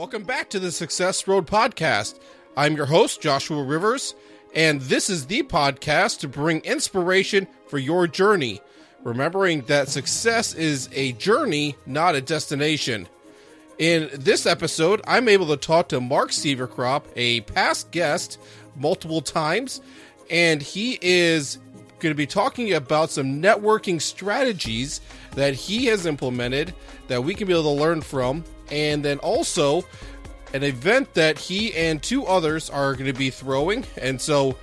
Welcome back to the Success Road Podcast. I'm your host, Joshua Rivers, and this is the podcast to bring inspiration for your journey, remembering that success is a journey, not a destination. In this episode, I'm able to talk to Mark Sieverkropp, a past guest, multiple times, and he is going to be talking about some networking strategies that he has implemented that we can be able to learn from, and then also an event that he and two others are going to be throwing. And so,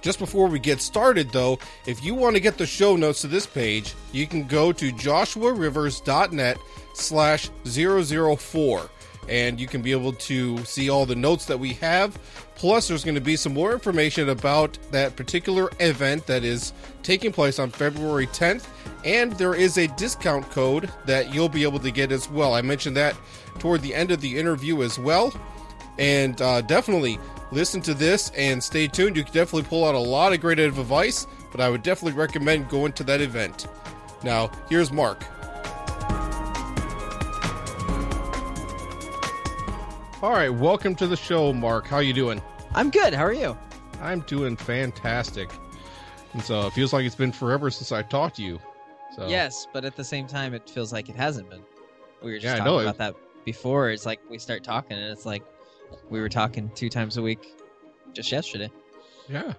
just before we get started, though, if you want to get the show notes to this page, you can go to joshuarivers.net slash 004 and you can be able to see all the notes that we have. Plus, there's going to be some more information about that particular event that is taking place on February 10th, and there is a discount code that you'll be able to get as well. I mentioned that toward the end of the interview as well, and uh, definitely listen to this and stay tuned. You can definitely pull out a lot of great advice, but I would definitely recommend going to that event. Now, here's Mark. All right, welcome to the show, Mark. How you doing? I'm good. How are you? I'm doing fantastic. And so it feels like it's been forever since I talked to you. So Yes, but at the same time, it feels like it hasn't been. We were just Yeah, talking know. about that before. It's like we start talking, and it's like we were talking two times a week just yesterday. yeah.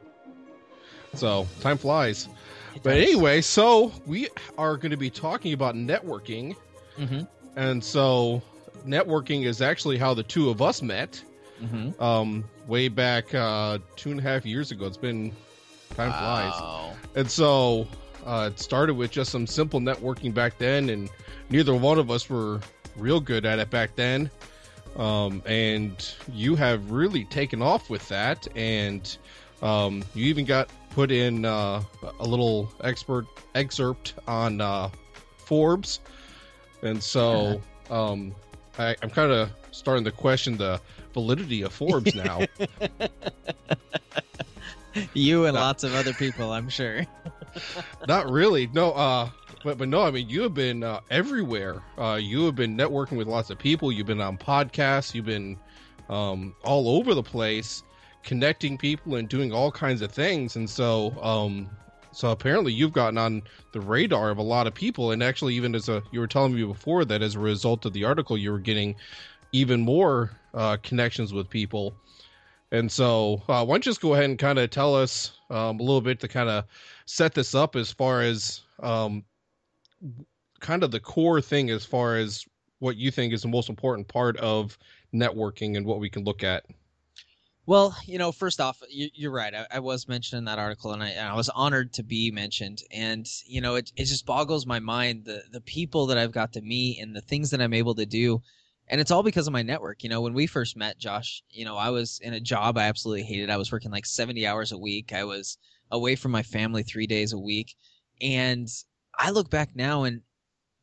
So time flies. It But does. anyway, so we are going to be talking about networking. Mhm. And so networking is actually how the two of us met. Mhm. Um, way back uh, two and a half years ago. It's been time flies. And so uh, it started with just some simple networking back then, and neither one of us were real good at it back then. Um, and you have really taken off with that, and um, you even got put in uh, a little expert excerpt on uh, Forbes. And so um, I, I'm kind of starting to question the validity of Forbes now. You and No. lots of other people, I'm sure. Not really. No, uh but but no, I mean you have been uh, everywhere. Uh you have been networking with lots of people, you've been on podcasts, you've been um all over the place connecting people and doing all kinds of things and so um so apparently you've gotten on the radar of a lot of people and actually even as a you were telling me before that as a result of the article you were getting even more uh connections with people. And so, uh, why don't you just go ahead and kind of tell us um, a little bit to kind of set this up as far as um, kind of the core thing as far as what you think is the most important part of networking and what we can look at. Well, you know, first off, you, you're right. I, I was mentioned in that article, and I, and I was honored to be mentioned. And you know, it it just boggles my mind the the people that I've got to meet and the things that I'm able to do, and it's all because of my network. You know, when we first met, Josh, you know, I was in a job I absolutely hated. I was working like 70 hours a week. I was away from my family three days a week, and I look back now and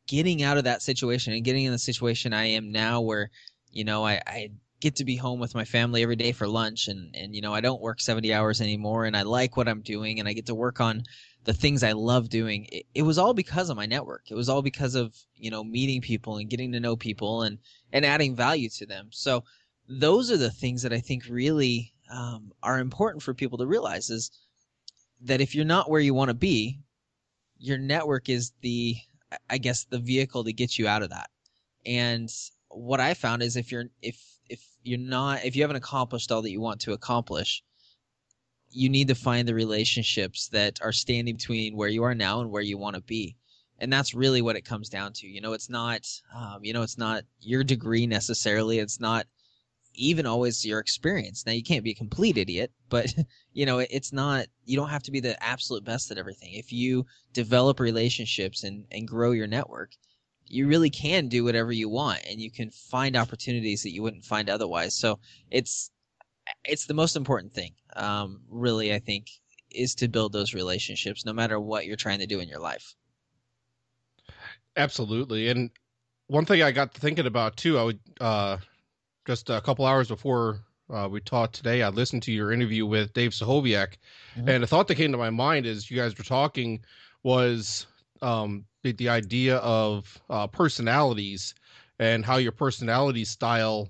getting out of that situation and getting in the situation I am now, where you know I, I get to be home with my family every day for lunch and and you know I don't work 70 hours anymore and I like what I'm doing and I get to work on the things I love doing. It, it was all because of my network. It was all because of you know meeting people and getting to know people and and adding value to them. So those are the things that I think really um, are important for people to realize is that if you're not where you want to be your network is the I guess the vehicle to get you out of that and what I found is if you're if if you're not if you haven't accomplished all that you want to accomplish, you need to find the relationships that are standing between where you are now and where you want to be. And that's really what it comes down to. You know, it's not um, you know, it's not your degree necessarily. It's not even always your experience. Now you can't be a complete idiot, but you know, it, it's not you don't have to be the absolute best at everything. If you develop relationships and, and grow your network, you really can do whatever you want and you can find opportunities that you wouldn't find otherwise so it's it's the most important thing um, really i think is to build those relationships no matter what you're trying to do in your life Absolutely. And one thing I got thinking about too, I would uh, just a couple hours before uh, we talked today, I listened to your interview with Dave Stachowiak, Mhm. and a thought that came to my mind as you guys were talking was um, the, the idea of uh, personalities and how your personality style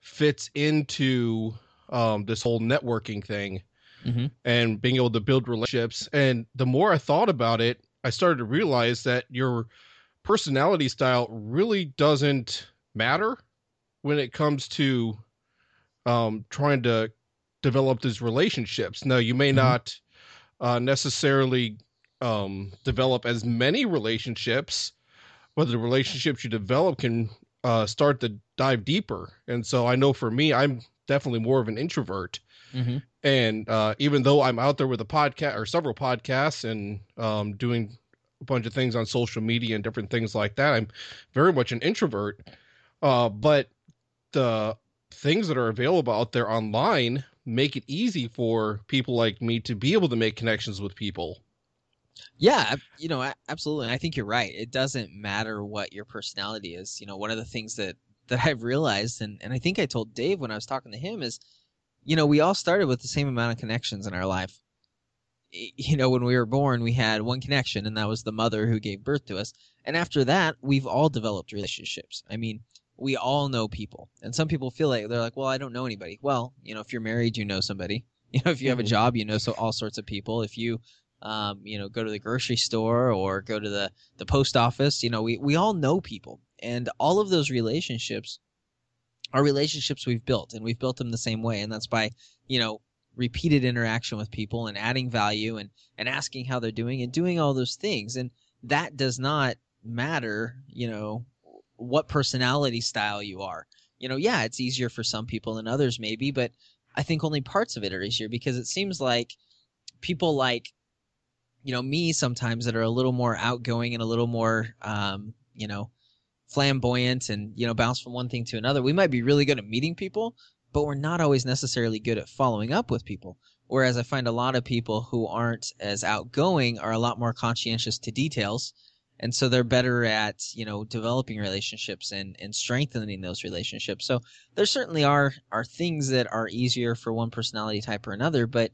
fits into um, this whole networking thing Mhm. and being able to build relationships. And the more I thought about it, I started to realize that your personality style really doesn't matter when it comes to um, trying to develop these relationships. Now, you may Mhm. not uh, necessarily um, develop as many relationships, but the relationships you develop can uh, start to dive deeper. And so I know for me, I'm definitely more of an introvert. Mhm. And uh, even though I'm out there with a podcast or several podcasts and um, doing a bunch of things on social media and different things like that, I'm very much an introvert. Uh, but the things that are available out there online make it easy for people like me to be able to make connections with people. Yeah, you know, absolutely. And I think you're right. It doesn't matter what your personality is. You know, one of the things that that I've realized, and and I think I told Dave when I was talking to him is, you know, we all started with the same amount of connections in our life. You know, when we were born, we had one connection, and that was the mother who gave birth to us. And after that, we've all developed relationships. I mean, we all know people, and some people feel like they're like, well, I don't know anybody. Well, you know, if you're married, you know somebody. You know, if you have a Mhm. job, you know so all sorts of people. If you um, you know, go to the grocery store or go to the, the post office. You know, we, we all know people. And all of those relationships are relationships we've built, and we've built them the same way. And that's by, you know, repeated interaction with people and adding value and, and asking how they're doing and doing all those things. And that does not matter, you know, what personality style you are. You know, yeah, it's easier for some people than others, maybe, but I think only parts of it are easier because it seems like people like you know me sometimes that are a little more outgoing and a little more um, you know flamboyant and you know bounce from one thing to another we might be really good at meeting people but we're not always necessarily good at following up with people whereas i find a lot of people who aren't as outgoing are a lot more conscientious to details and so they're better at you know developing relationships and and strengthening those relationships. So there certainly are are things that are easier for one personality type or another but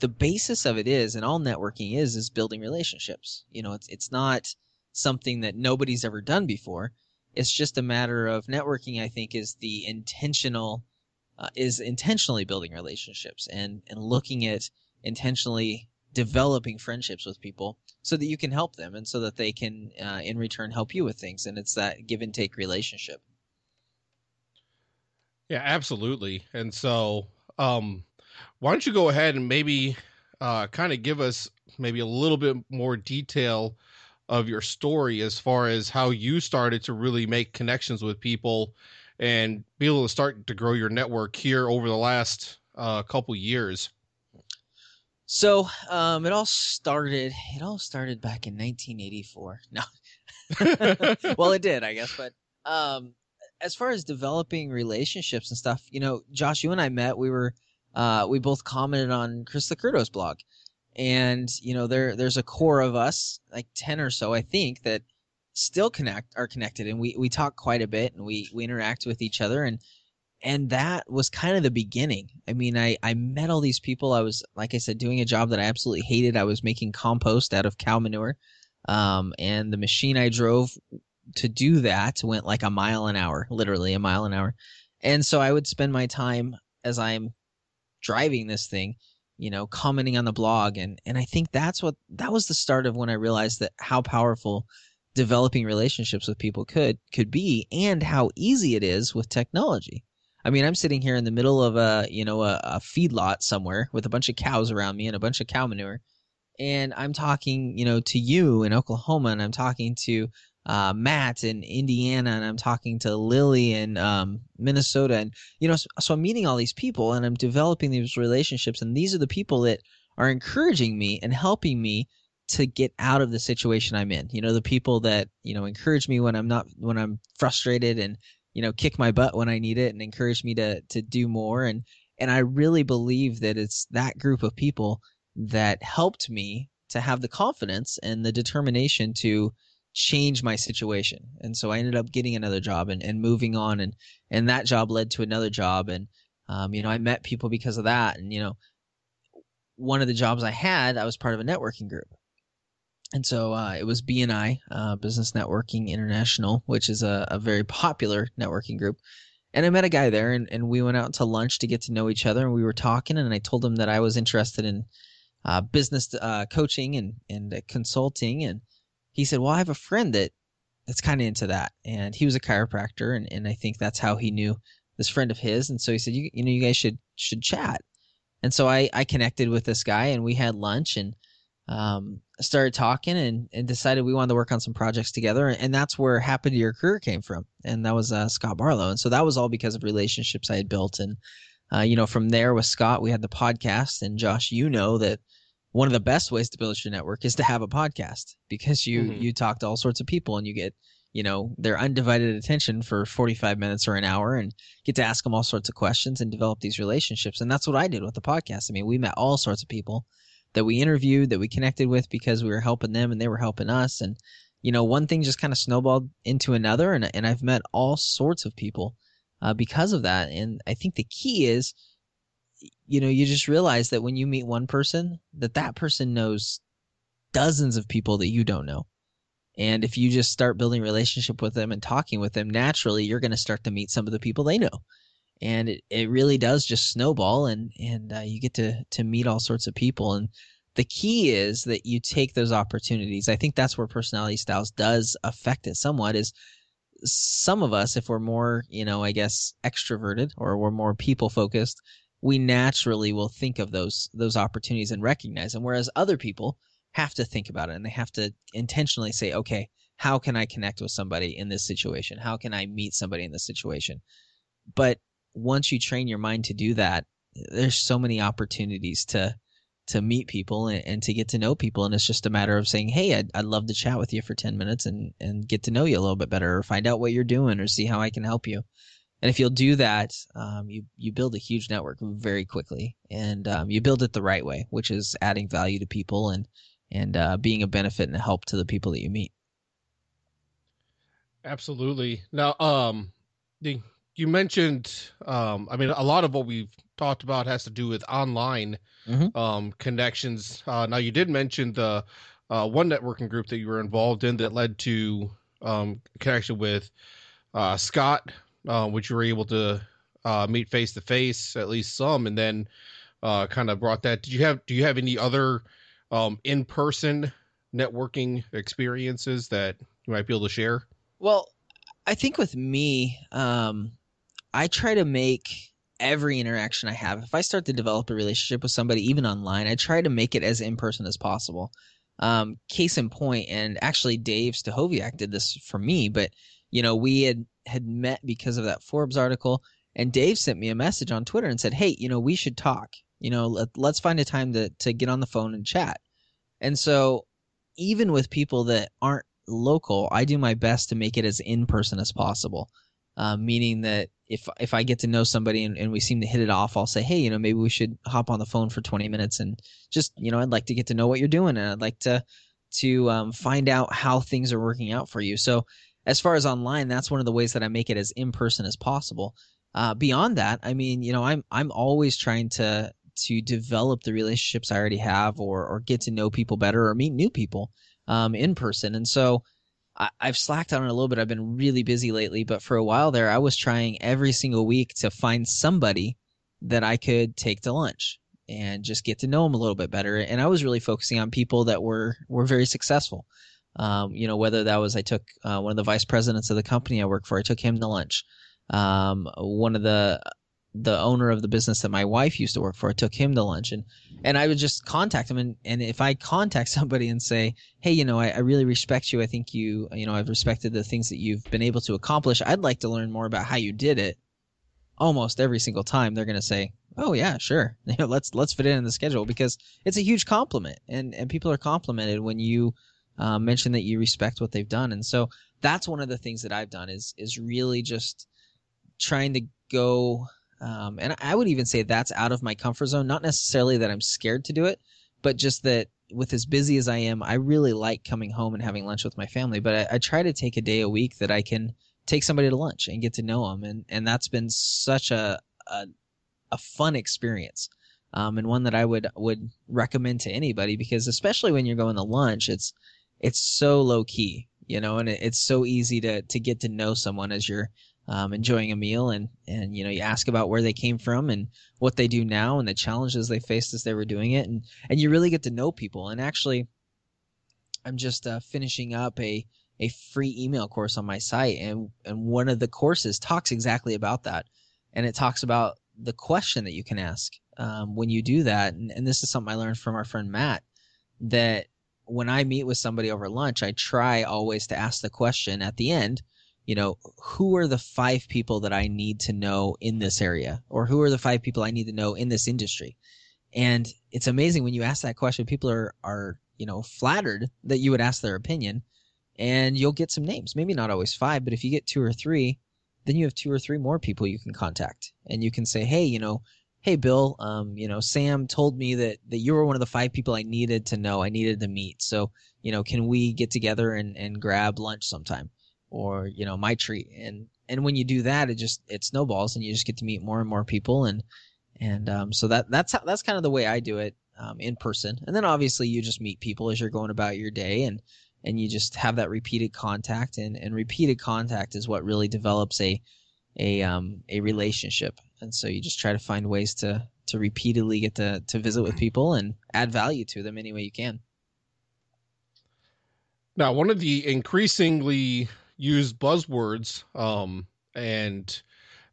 the basis of it is and all networking is is building relationships. You know it's it's not something that nobody's ever done before. It's just a matter of networking i think is the intentional uh, is intentionally building relationships and and looking at intentionally developing friendships with people so that you can help them and so that they can uh, in return help you with things and it's that give and take relationship Yeah, absolutely. And so, um, why don't you go ahead and maybe uh, kind of give us maybe a little bit more detail of your story as far as how you started to really make connections with people and be able to start to grow your network here over the last uh, couple years. So um, it all started it all started back in 1984 no well, it did, I guess. But um, as far as developing relationships and stuff, you know, Josh, you and I met. We were uh, we both commented on Chris LoCurto's blog, and you know, there there's a core of us, like ten or so, I think, that still connect are connected, and we we talk quite a bit, and we we interact with each other, and and that was kind of the beginning. I mean, I I met all these people. I was like I said, doing a job that I absolutely hated. I was making compost out of cow manure um, and the machine I drove to do that went like a mile an hour, literally a mile an hour. And so I would spend my time as I'm driving this thing, you know, commenting on the blog, and and I think that's what that was the start of when I realized that how powerful developing relationships with people could could be, and how easy it is with technology. I mean, I'm sitting here in the middle of a you know a, a feedlot somewhere with a bunch of cows around me and a bunch of cow manure, and I'm talking, you know, to you in Oklahoma, and I'm talking to uh, Matt in Indiana, and I'm talking to Lily in um, Minnesota, and you know, so, so I'm meeting all these people, and I'm developing these relationships, and these are the people that are encouraging me and helping me to get out of the situation I'm in. You know, the people that you know encourage me when I'm not when I'm frustrated, and you know, kick my butt when I need it, and encourage me to to do more, and and I really believe that it's that group of people that helped me to have the confidence and the determination to change my situation. And so I ended up getting another job and, and moving on and, and that job led to another job. And, um, you know, I met people because of that. And, you know, one of the jobs I had, I was part of a networking group. And so uh, it was BNI, uh, Business Networking International, which is a, a very popular networking group. And I met a guy there, and, and we went out to lunch to get to know each other. And we were talking, and I told him that I was interested in uh, business uh, coaching and and uh, consulting. And he said, "Well, I have a friend that that's kind of into that." And he was a chiropractor, and, and I think that's how he knew this friend of his. And so he said, "You you know, you guys should should chat." And so I I connected with this guy, and we had lunch, and um, started talking and, and decided we wanted to work on some projects together. And that's where Happen to Your Career came from. And that was uh, Scott Barlow. And so that was all because of relationships I had built. And, uh, you know, from there with Scott, we had the podcast. And Josh, you know that one of the best ways to build your network is to have a podcast because you, mm-hmm. you talk to all sorts of people and you get, you know, their undivided attention for 45 minutes or an hour and get to ask them all sorts of questions and develop these relationships. And that's what I did with the podcast. I mean, we met all sorts of people that we interviewed that we connected with because we were helping them and they were helping us. And you know one thing just kind of snowballed into another and, and i've met all sorts of people uh, because of that. And i think the key is you know you just realize that when you meet one person that that person knows dozens of people that you don't know. And if you just start building relationship with them and talking with them naturally you're going to start to meet some of the people they know and it, it really does just snowball and and uh, you get to to meet all sorts of people. And the key is that you take those opportunities. I think that's where personality styles does affect it somewhat is some of us if we're more you know i guess extroverted or we're more people focused we naturally will think of those those opportunities and recognize them whereas other people have to think about it and they have to intentionally say okay how can i connect with somebody in this situation? How can i meet somebody in this situation? But once you train your mind to do that, there's so many opportunities to to meet people and, and, to get to know people. And it's just a matter of saying hey I'd, I'd love to chat with you for 10 minutes and and get to know you a little bit better or find out what you're doing or see how i can help you. And if you'll do that um, you you build a huge network very quickly. And um, you build it the right way which is adding value to people and and uh, being a benefit and a help to the people that you meet. Absolutely. Now um the you mentioned, um, I mean, a lot of what we've talked about has to do with online mm-hmm. um, connections. Uh, now, you did mention the uh, one networking group that you were involved in that led to um, connection with uh, Scott, uh, which you were able to uh, meet face to face, at least some, and then uh, kind of brought that. Did you have? Do you have any other um, in person networking experiences that you might be able to share? Well, I think with me, um, I try to make every interaction I have, if I start to develop a relationship with somebody, even online, I try to make it as in person as possible. Um, case in point, and actually Dave Stachowiak did this for me, but you know, we had had met because of that Forbes article, and Dave sent me a message on Twitter and said, "Hey, you know, we should talk. You know, let, let's find a time to to get on the phone and chat." And so, even with people that aren't local, I do my best to make it as in person as possible. Uh, meaning that if if I get to know somebody and, and we seem to hit it off, I'll say, hey, you know, maybe we should hop on the phone for 20 minutes and just, you know, I'd like to get to know what you're doing and I'd like to to um, find out how things are working out for you. So as far as online, that's one of the ways that I make it as in person as possible. Uh, beyond that, I mean, you know, I'm I'm always trying to to develop the relationships I already have, or or get to know people better, or meet new people um, in person. And so I, have slacked on it a little bit. I've been really busy lately, but for a while there, I was trying every single week to find somebody that I could take to lunch and just get to know them a little bit better. And I was really focusing on people that were were very successful. Um, you know, whether that was I took uh, one of the vice presidents of the company I work for, I took him to lunch. Um, one of the the owner of the business that my wife used to work for. Took him to lunch and, and I would just contact him. And, and if I contact somebody and say, Hey, you know, I, I really respect you. I think you, you know, I've respected the things that you've been able to accomplish. I'd like to learn more about how you did it. Almost every single time they're going to say, Oh yeah, sure. Let's, let's fit it in the schedule because it's a huge compliment and, and people are complimented when you, uh, mention that you respect what they've done. And so that's one of the things that I've done is, is really just trying to go um, and I would even say that's out of my comfort zone. Not necessarily that I'm scared to do it, but just that with as busy as I am, I really like coming home and having lunch with my family. But I, I try to take a day a week that I can take somebody to lunch and get to know them, and and that's been such a a, a fun experience, um, and one that I would would recommend to anybody because especially when you're going to lunch, it's it's so low key, you know, and it, it's so easy to to get to know someone as you're um, enjoying a meal, and and you know you ask about where they came from and what they do now and the challenges they faced as they were doing it, and and you really get to know people. And actually, I'm just uh, finishing up a a free email course on my site, and and one of the courses talks exactly about that, and it talks about the question that you can ask um, when you do that, and, and this is something I learned from our friend Matt that when I meet with somebody over lunch, I try always to ask the question at the end, you know, who are the five people that I need to know in this area? Or who are the five people I need to know in this industry? And it's amazing when you ask that question, people are, are, you know, flattered that you would ask their opinion and you'll get some names. Maybe not always five, but if you get two or three, then you have two or three more people you can contact and you can say, Hey, you know, hey bill um, you know sam told me that that you were one of the five people i needed to know i needed to meet so you know can we get together and and grab lunch sometime or you know my treat. And and when you do that it just it snowballs and you just get to meet more and more people. And and um, so that that's how that's kind of the way i do it um, in person. And then obviously you just meet people as you're going about your day and and you just have that repeated contact. And and repeated contact is what really develops a a um a relationship. And so you just try to find ways to to repeatedly get to to visit with people and add value to them any way you can. Now, one of the increasingly used buzzwords um, and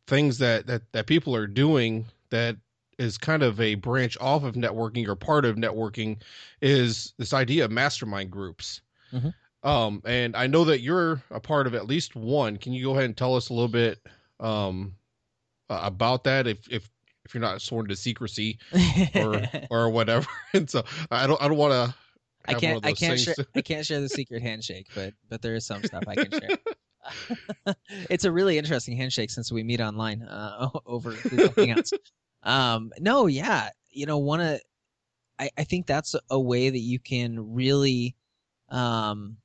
things that, that that people are doing that is kind of a branch off of networking or part of networking is this idea of mastermind groups. Mm-hmm. Um, and I know that you're a part of at least one. Can you go ahead and tell us a little bit um, about that if if if you're not sworn to secrecy or or whatever. And so I don't I don't want to. I can't I can't share I can't share the secret handshake, but but there is some stuff I can share. it's a really interesting handshake since we meet online uh, over Google Hangouts. um, no, yeah, you know, one of I, I think that's a way that you can really um,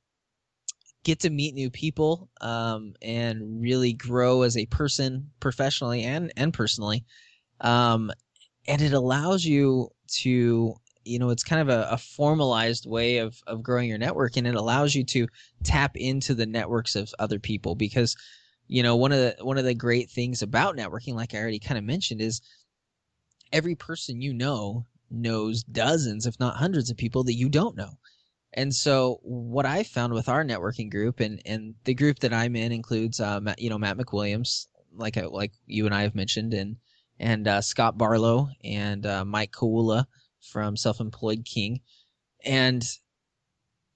get to meet new people um, and really grow as a person professionally and and personally um, and it allows you to you know it's kind of a, a, formalized way of of growing your network and it allows you to tap into the networks of other people because you know one of the one of the great things about networking like i already kind of mentioned is every person you know knows dozens if not hundreds of people that you don't know. And so what I found with our networking group and, and the group that I'm in includes, uh, Matt, you know, Matt McWilliams, like, uh, like you and I have mentioned, and, and, uh, Scott Barlow and, uh, Mike Kawula from Self-Employed King. And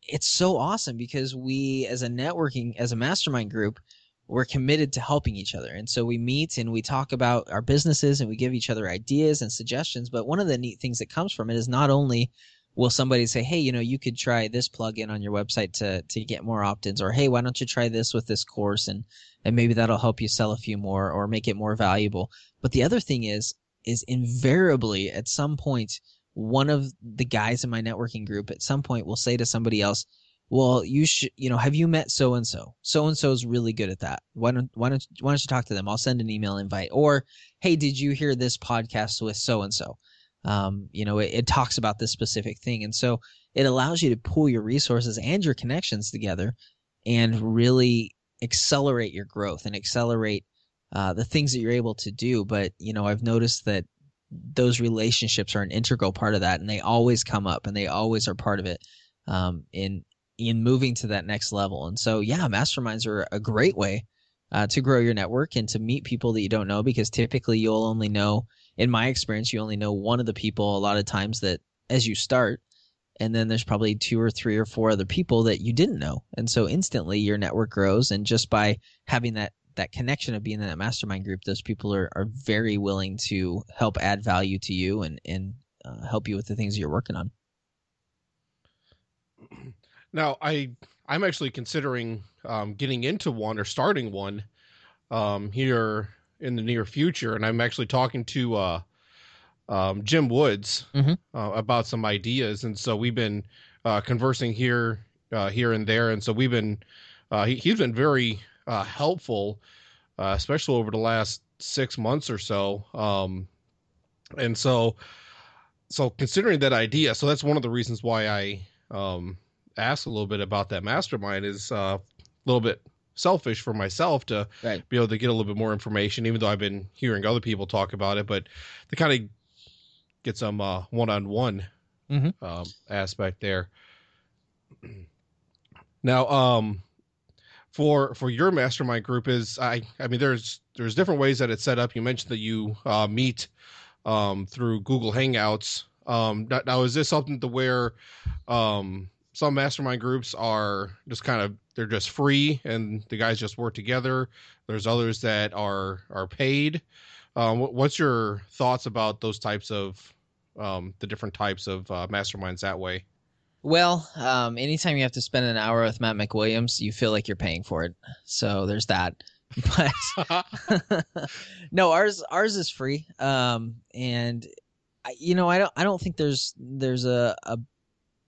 it's so awesome because we, as a networking, as a mastermind group, we're committed to helping each other. And so we meet and we talk about our businesses and we give each other ideas and suggestions. But one of the neat things that comes from it is not only will somebody say, hey, you know, you could try this plugin on your website to to get more opt-ins, or hey, why don't you try this with this course, and and maybe that'll help you sell a few more or make it more valuable. But the other thing is, is invariably at some point, one of the guys in my networking group at some point will say to somebody else, well, you should, you know, have you met so and so? So and so is really good at that. Why don't, why don't, why don't you talk to them? I'll send an email invite. Or, hey, did you hear this podcast with so and so? um, you know, it, it talks about this specific thing. And so it allows you to pool your resources and your connections together and really accelerate your growth and accelerate uh, the things that you're able to do. But, you know, I've noticed that those relationships are an integral part of that and they always come up and they always are part of it um, in in moving to that next level. And so, yeah, masterminds are a great way uh, to grow your network and to meet people that you don't know because typically you'll only know in my experience, you only know one of the people a lot of times that as you start, and then there's probably two or three or four other people that you didn't know, and so instantly your network grows, and just by having that that connection of being in that mastermind group, those people are are very willing to help add value to you and and uh, help you with the things you're working on. Now, I I'm actually considering um, getting into one or starting one um, here in the near future, and I'm actually talking to uh, um, Jim Woods mm-hmm. uh, about some ideas, and so we've been uh, conversing here, uh, here and there, and so we've been uh, he, has been very uh, helpful, especially over the last six months or so, um, and so so considering that idea, so that's one of the reasons why I um, asked a little bit about that mastermind is a little bit selfish for myself to Right. be able to get a little bit more information, even though I've been hearing other people talk about it, but to kind of get some uh, one-on-one Mhm. um, aspect there. Now, um, for for your mastermind group is I I mean there's there's different ways that it's set up. You mentioned that you uh, meet um, through Google Hangouts. Um, now, is this something to where um, some mastermind groups are just kind of they're just free and the guys just work together? There's others that are are paid. Um, what's your thoughts about those types of um, the different types of uh, masterminds that way? Well, um, anytime you have to spend an hour with Matt McWilliams, you feel like you're paying for it. So there's that. But no, ours ours is free. Um, and I, you know, I don't I don't think there's there's a, a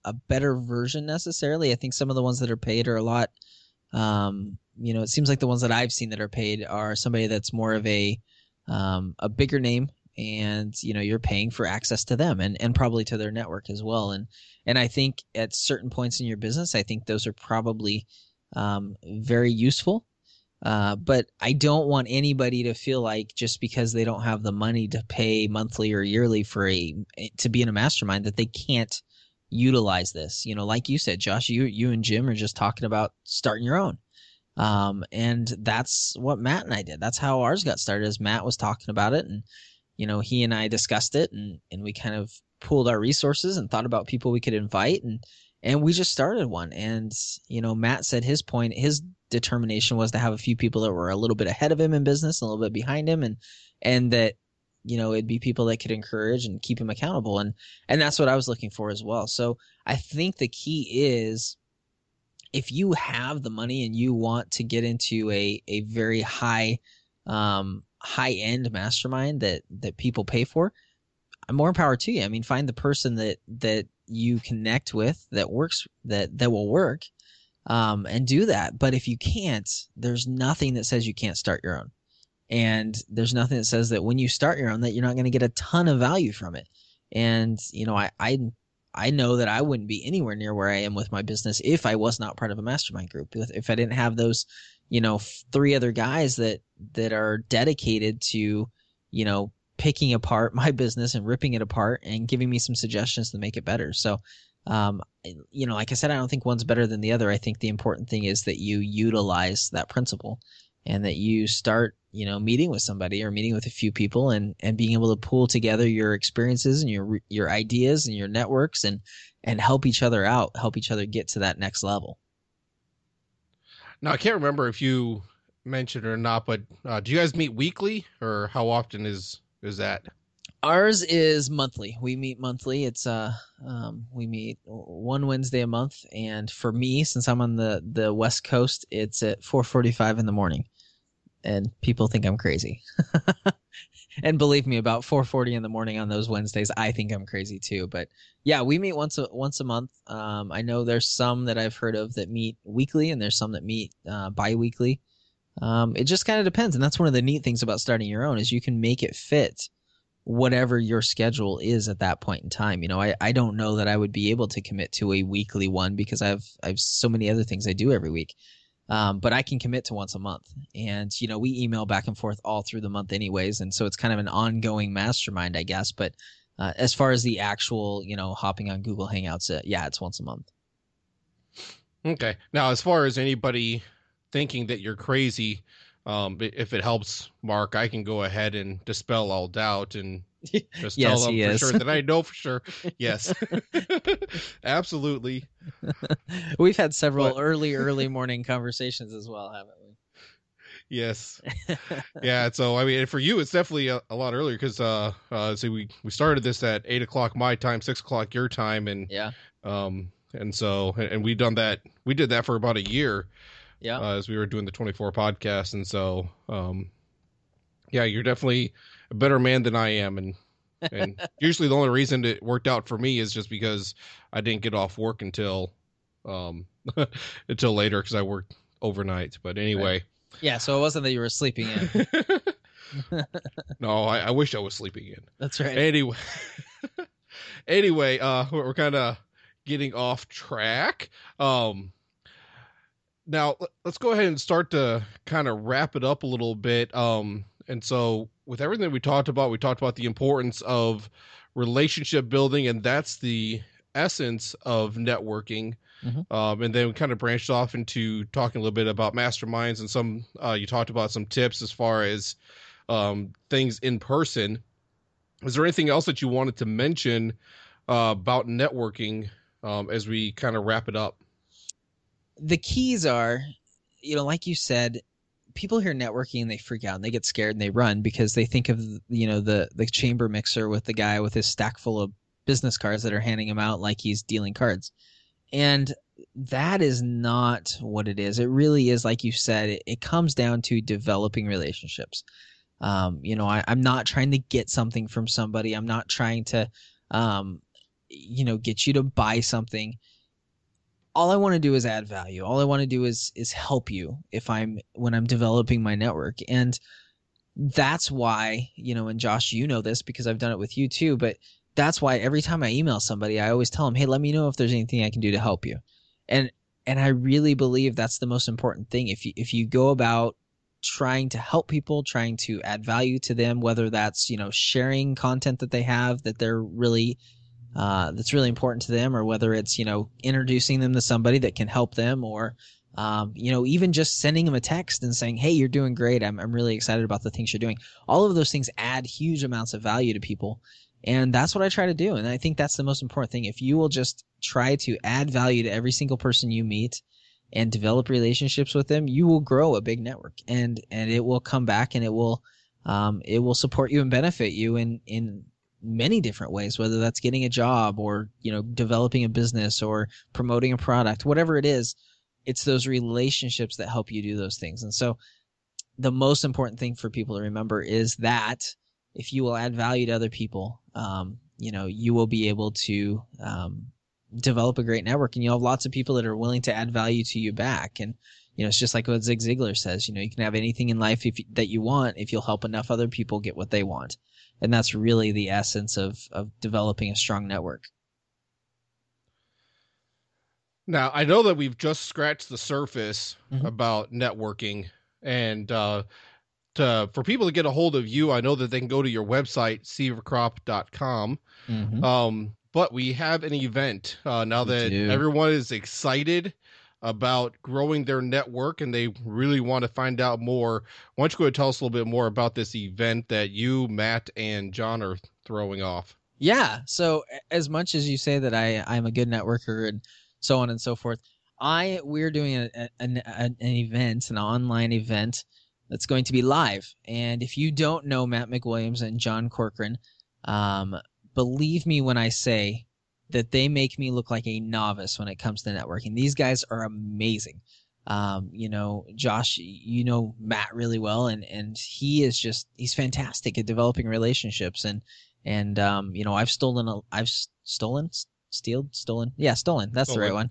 a better version necessarily. I think some of the ones that are paid are a lot. Um, you know, it seems like the ones that I've seen that are paid are somebody that's more of a um, a bigger name, and you know, you're paying for access to them and and probably to their network as well. And and I think at certain points in your business, I think those are probably um, very useful. Uh, but I don't want anybody to feel like just because they don't have the money to pay monthly or yearly for a to be in a mastermind that they can't utilize this. You know, like you said, Josh, you you and Jim are just talking about starting your own. Um, and that's what Matt and I did. That's how ours got started. As Matt was talking about it, and you know, he and I discussed it, and and we kind of pooled our resources and thought about people we could invite, and and we just started one. And you know, Matt said his point, his determination was to have a few people that were a little bit ahead of him in business, a little bit behind him, and and that you know it'd be people that could encourage and keep him accountable, and and that's what I was looking for as well. So I think the key is if you have the money and you want to get into a a very high um high end mastermind that that people pay for more power to you. I mean find the person that that you connect with that works that that will work um and do that. But if you can't there's nothing that says you can't start your own. And there's nothing that says that when you start your own that you're not going to get a ton of value from it. And you know i i I know that I wouldn't be anywhere near where I am with my business if I was not part of a mastermind group. If, I didn't have those, you know, three other guys that that are dedicated to, you know, picking apart my business and ripping it apart and giving me some suggestions to make it better. So, um, you know, like I said, I don't think one's better than the other. I think the important thing is that you utilize that principle and that you start you know meeting with somebody or meeting with a few people and and being able to pull together your experiences and your your ideas and your networks and and help each other out help each other get to that next level Now I can't remember if you mentioned or not, but uh, do you guys meet weekly or how often is is that? Ours is monthly. We meet monthly. It's uh um we meet one wednesday a month. And for me since i'm on the the west coast it's at 4:45 in the morning. And people think i'm crazy. And believe me about 4:40 in the morning on those wednesdays i think i'm crazy too. But yeah we meet once a once a month. Um i know there's some that i've heard of that meet weekly and there's some that meet uh bi-weekly. Um it just kind of depends. And that's one of the neat things about starting your own is you can make it fit whatever your schedule is at that point in time. You know, I, I don't know that I would be able to commit to a weekly one because I've I've so many other things I do every week. Um, but I can commit to once a month, and you know we email back and forth all through the month anyways, and so it's kind of an ongoing mastermind, I guess. But uh, as far as the actual, you know, hopping on Google Hangouts, uh, yeah, it's once a month. Okay. Now, as far as anybody thinking that you're crazy, um, if it helps Mark, I can go ahead and dispel all doubt and just Yes, tell them for is. sure that I know for sure. Yes, absolutely. We've had several But- early, early morning conversations as well, haven't we? Yes. Yeah. So I mean, for you, it's definitely a, a lot earlier because uh, uh, so we we started this at eight o'clock my time, six o'clock your time, and yeah, um, and so and, and we done that. We did that for about a year. Yeah. uh, as we were doing the 24 podcast and so um yeah you're definitely a better man than i am and and usually the only reason it worked out for me is just because i didn't get off work until um until later because i worked overnight but anyway yeah. So it wasn't that you were sleeping in. no I, I wish i was sleeping in That's right. anyway anyway uh we're, we're kind of getting off track um now let's go ahead and start to kind of wrap it up a little bit. Um, and so with everything we talked about, we talked about the importance of relationship building, and that's the essence of networking. Mm-hmm. Um, and then we kind of branched off into talking a little bit about masterminds and some. Uh, you talked about some tips as far as um, things in person. Is there anything else that you wanted to mention uh, about networking um, as we kind of wrap it up? The keys are, you know, like you said, people hear networking and they freak out and they get scared and they run because they think of you know the the chamber mixer with the guy with his stack full of business cards that are handing him out like he's dealing cards. And that is not what it is. It really is, like you said, it, it comes down to developing relationships. Um, you know, I, am not trying to get something from somebody. I'm not trying to, um, you know, get you to buy something. All I want to do is add value. All I want to do is is help you if I'm when I'm developing my network. And that's why, you know, and Josh, you know this because I've done it with you too, but that's why every time I email somebody, I always tell them, "Hey, let me know if there's anything I can do to help you." And and I really believe that's the most important thing. If you if you go about trying to help people, trying to add value to them, whether that's you know sharing content that they have that they're really uh, that's really important to them, or whether it's you know introducing them to somebody that can help them, or um, you know even just sending them a text and saying, "Hey, you're doing great. I'm I'm really excited about the things you're doing." All of those things add huge amounts of value to people, and that's what I try to do. And I think that's the most important thing. If you will just try to add value to every single person you meet and develop relationships with them, you will grow a big network and, and it will come back and it will, um, it will support you and benefit you in, in many different ways, whether that's getting a job or, you know, developing a business or promoting a product, whatever it is. It's those relationships that help you do those things. And so the most important thing for people to remember is that if you will add value to other people, um, you know, you will be able to um, develop a great network, and you'll have lots of people that are willing to add value to you back. And you know, it's just like what Zig Ziglar says. You know, you can have anything in life if that you want if you'll help enough other people get what they want, and that's really the essence of of developing a strong network. Now, I know that we've just scratched the surface mm-hmm. about networking, and uh, to, for people to get a hold of you, I know that they can go to your website, sieverkropp.com. Mm-hmm. Um, but we have an event uh, now that everyone is excited about growing their network and they really want to find out more. Why don't you go and tell us a little bit more about this event that you, Matt, and John are throwing off? Yeah. So as much as you say that I I'm a good networker and so on and so forth, I we're doing a, a, an, an event, an online event that's going to be live. And if you don't know Matt McWilliams and John Corcoran, um, believe me when I say that they make me look like a novice when it comes to networking. These guys are amazing. Um, you know, Josh, you know Matt really well, and and he is just he's fantastic at developing relationships. And and um, you know, I've stolen a I've stolen, stealed, stolen, yeah, stolen. That's stolen. the right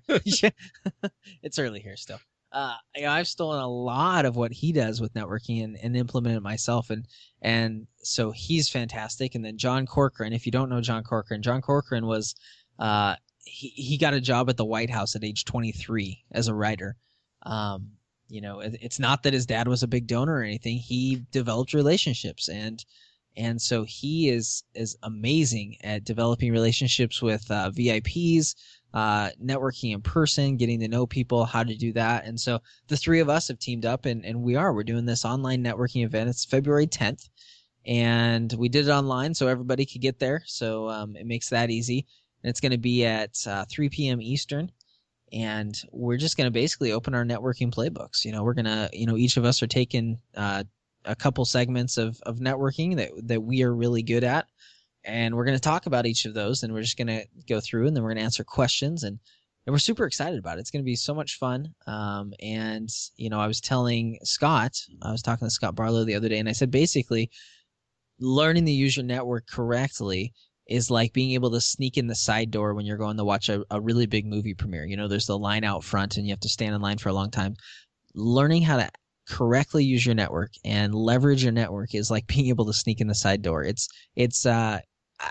one. it's early here still uh, you know, I've stolen a lot of what he does with networking and, and implemented myself, and and so he's fantastic. And then John Corcoran, if you don't know John Corcoran, John Corcoran was uh, he he got a job at the White House at age 23 as a writer. Um, you know, it, it's not that his dad was a big donor or anything. He developed relationships and and so he is is amazing at developing relationships with uh, VIPs, uh, networking in person, getting to know people, how to do that. And so the three of us have teamed up and, and we are. We're doing this online networking event. It's February 10th. And we did it online so everybody could get there. So um, it makes that easy. It's going to be at uh, 3 p.m. Eastern. And we're just going to basically open our networking playbooks. You know, we're going to, you know, each of us are taking uh, a couple segments of, of networking that, that we are really good at and we're going to talk about each of those and we're just going to go through and then we're going to answer questions and, and we're super excited about it it's going to be so much fun um, and you know i was telling scott i was talking to scott barlow the other day and i said basically learning to use your network correctly is like being able to sneak in the side door when you're going to watch a, a really big movie premiere you know there's the line out front and you have to stand in line for a long time learning how to correctly use your network and leverage your network is like being able to sneak in the side door. It's it's uh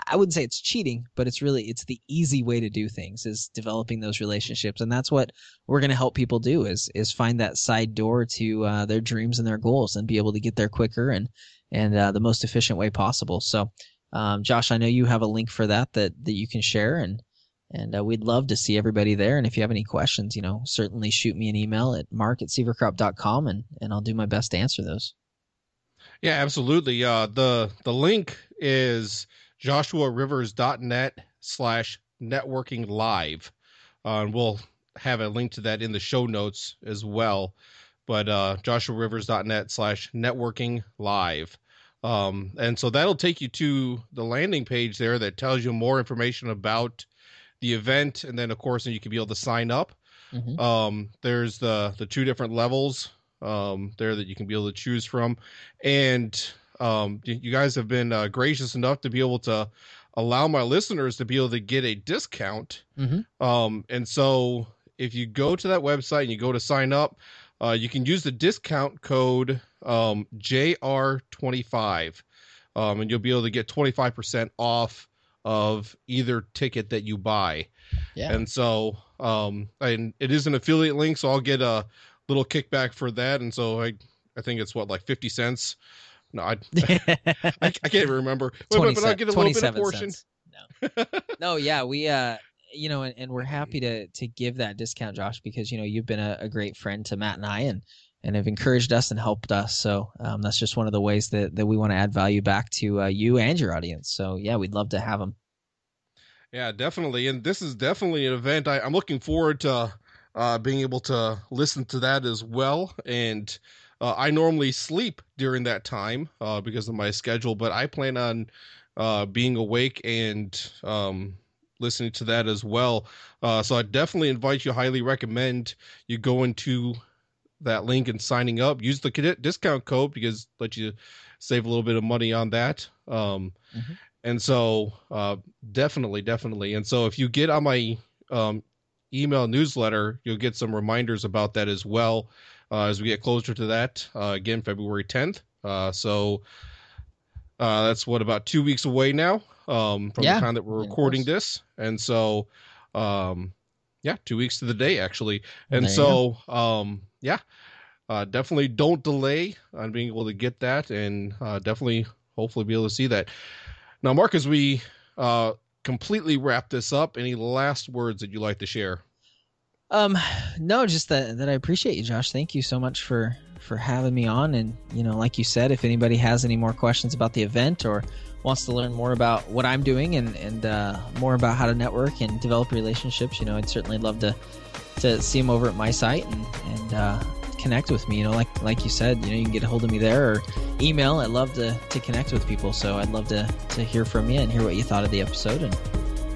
I wouldn't say it's cheating, but it's really it's the easy way to do things is developing those relationships, and that's what we're going to help people do is is find that side door to uh, their dreams and their goals, and be able to get there quicker and and uh, the most efficient way possible. So, um, Josh, I know you have a link for that that that you can share, and and uh, we'd love to see everybody there. And if you have any questions, you know, certainly shoot me an email at mark at sieverkropp.com, and and I'll do my best to answer those. Yeah, absolutely. Uh, the the link is joshuarivers.net slash networking live. Uh, and we'll have a link to that in the show notes as well. But uh, joshuarivers.net slash networking live. Um, and so that'll take you to the landing page there that tells you more information about the event. And then, of course, you can be able to sign up. Mm-hmm. Um, there's the, the two different levels um, there that you can be able to choose from. And um, you guys have been uh, gracious enough to be able to allow my listeners to be able to get a discount. Mm-hmm. Um, and so if you go to that website and you go to sign up, uh, you can use the discount code um, JR25, um, and you'll be able to get 25% off of either ticket that you buy. Yeah. And so, um, and it is an affiliate link, so I'll get a little kickback for that. And so I, I think it's what like 50 cents no, I, I, I, can't remember. But, but I get a little bit of portion. No. no, yeah, we uh you know, and, and, we're happy to to give that discount, Josh, because you know you've been a, a, great friend to Matt and I, and and have encouraged us and helped us. So um, that's just one of the ways that that we want to add value back to uh, you and your audience. So yeah, we'd love to have them. Yeah, definitely, and this is definitely an event I, I'm looking forward to uh, being able to listen to that as well, and uh, I normally sleep during that time uh, because of my schedule, but I plan on uh, being awake and um, listening to that as well. Uh, so I definitely invite you, highly recommend you go into that link and signing up. Use the discount code because let you save a little bit of money on that. Um, mm-hmm. And so uh, definitely, definitely. And so if you get on my um, email newsletter, you'll get some reminders about that as well uh, as we get closer to that. Uh, again, February 10th. Uh, so uh, that's what about two weeks away now um, from yeah. the time that we're recording this, and so um, yeah, two weeks to the day actually, and so um, yeah, uh, definitely don't delay on being able to get that, and uh, definitely hopefully be able to see that. Now, Mark, as we uh, completely wrap this up, any last words that you'd like to share? Um, no, just that that I appreciate you, Josh. Thank you so much for for having me on. And you know, like you said, if anybody has any more questions about the event or wants to learn more about what I'm doing and and uh, more about how to network and develop relationships, you know, I'd certainly love to to see them over at my site and and uh, connect with me. You know, like like you said, you know, you can get a hold of me there or email. I'd love to to connect with people, so I'd love to to hear from you and hear what you thought of the episode and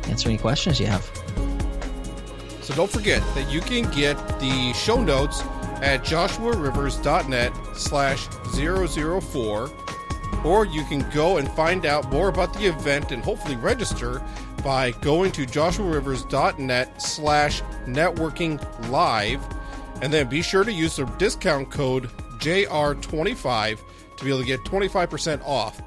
answer any questions you have. So don't forget that you can get the show notes at joshuarivers.net slash 004 or you can go and find out more about the event and hopefully register by going to joshuarivers.net slash networking live. And then be sure to use the discount code JR25 to be able to get 25% off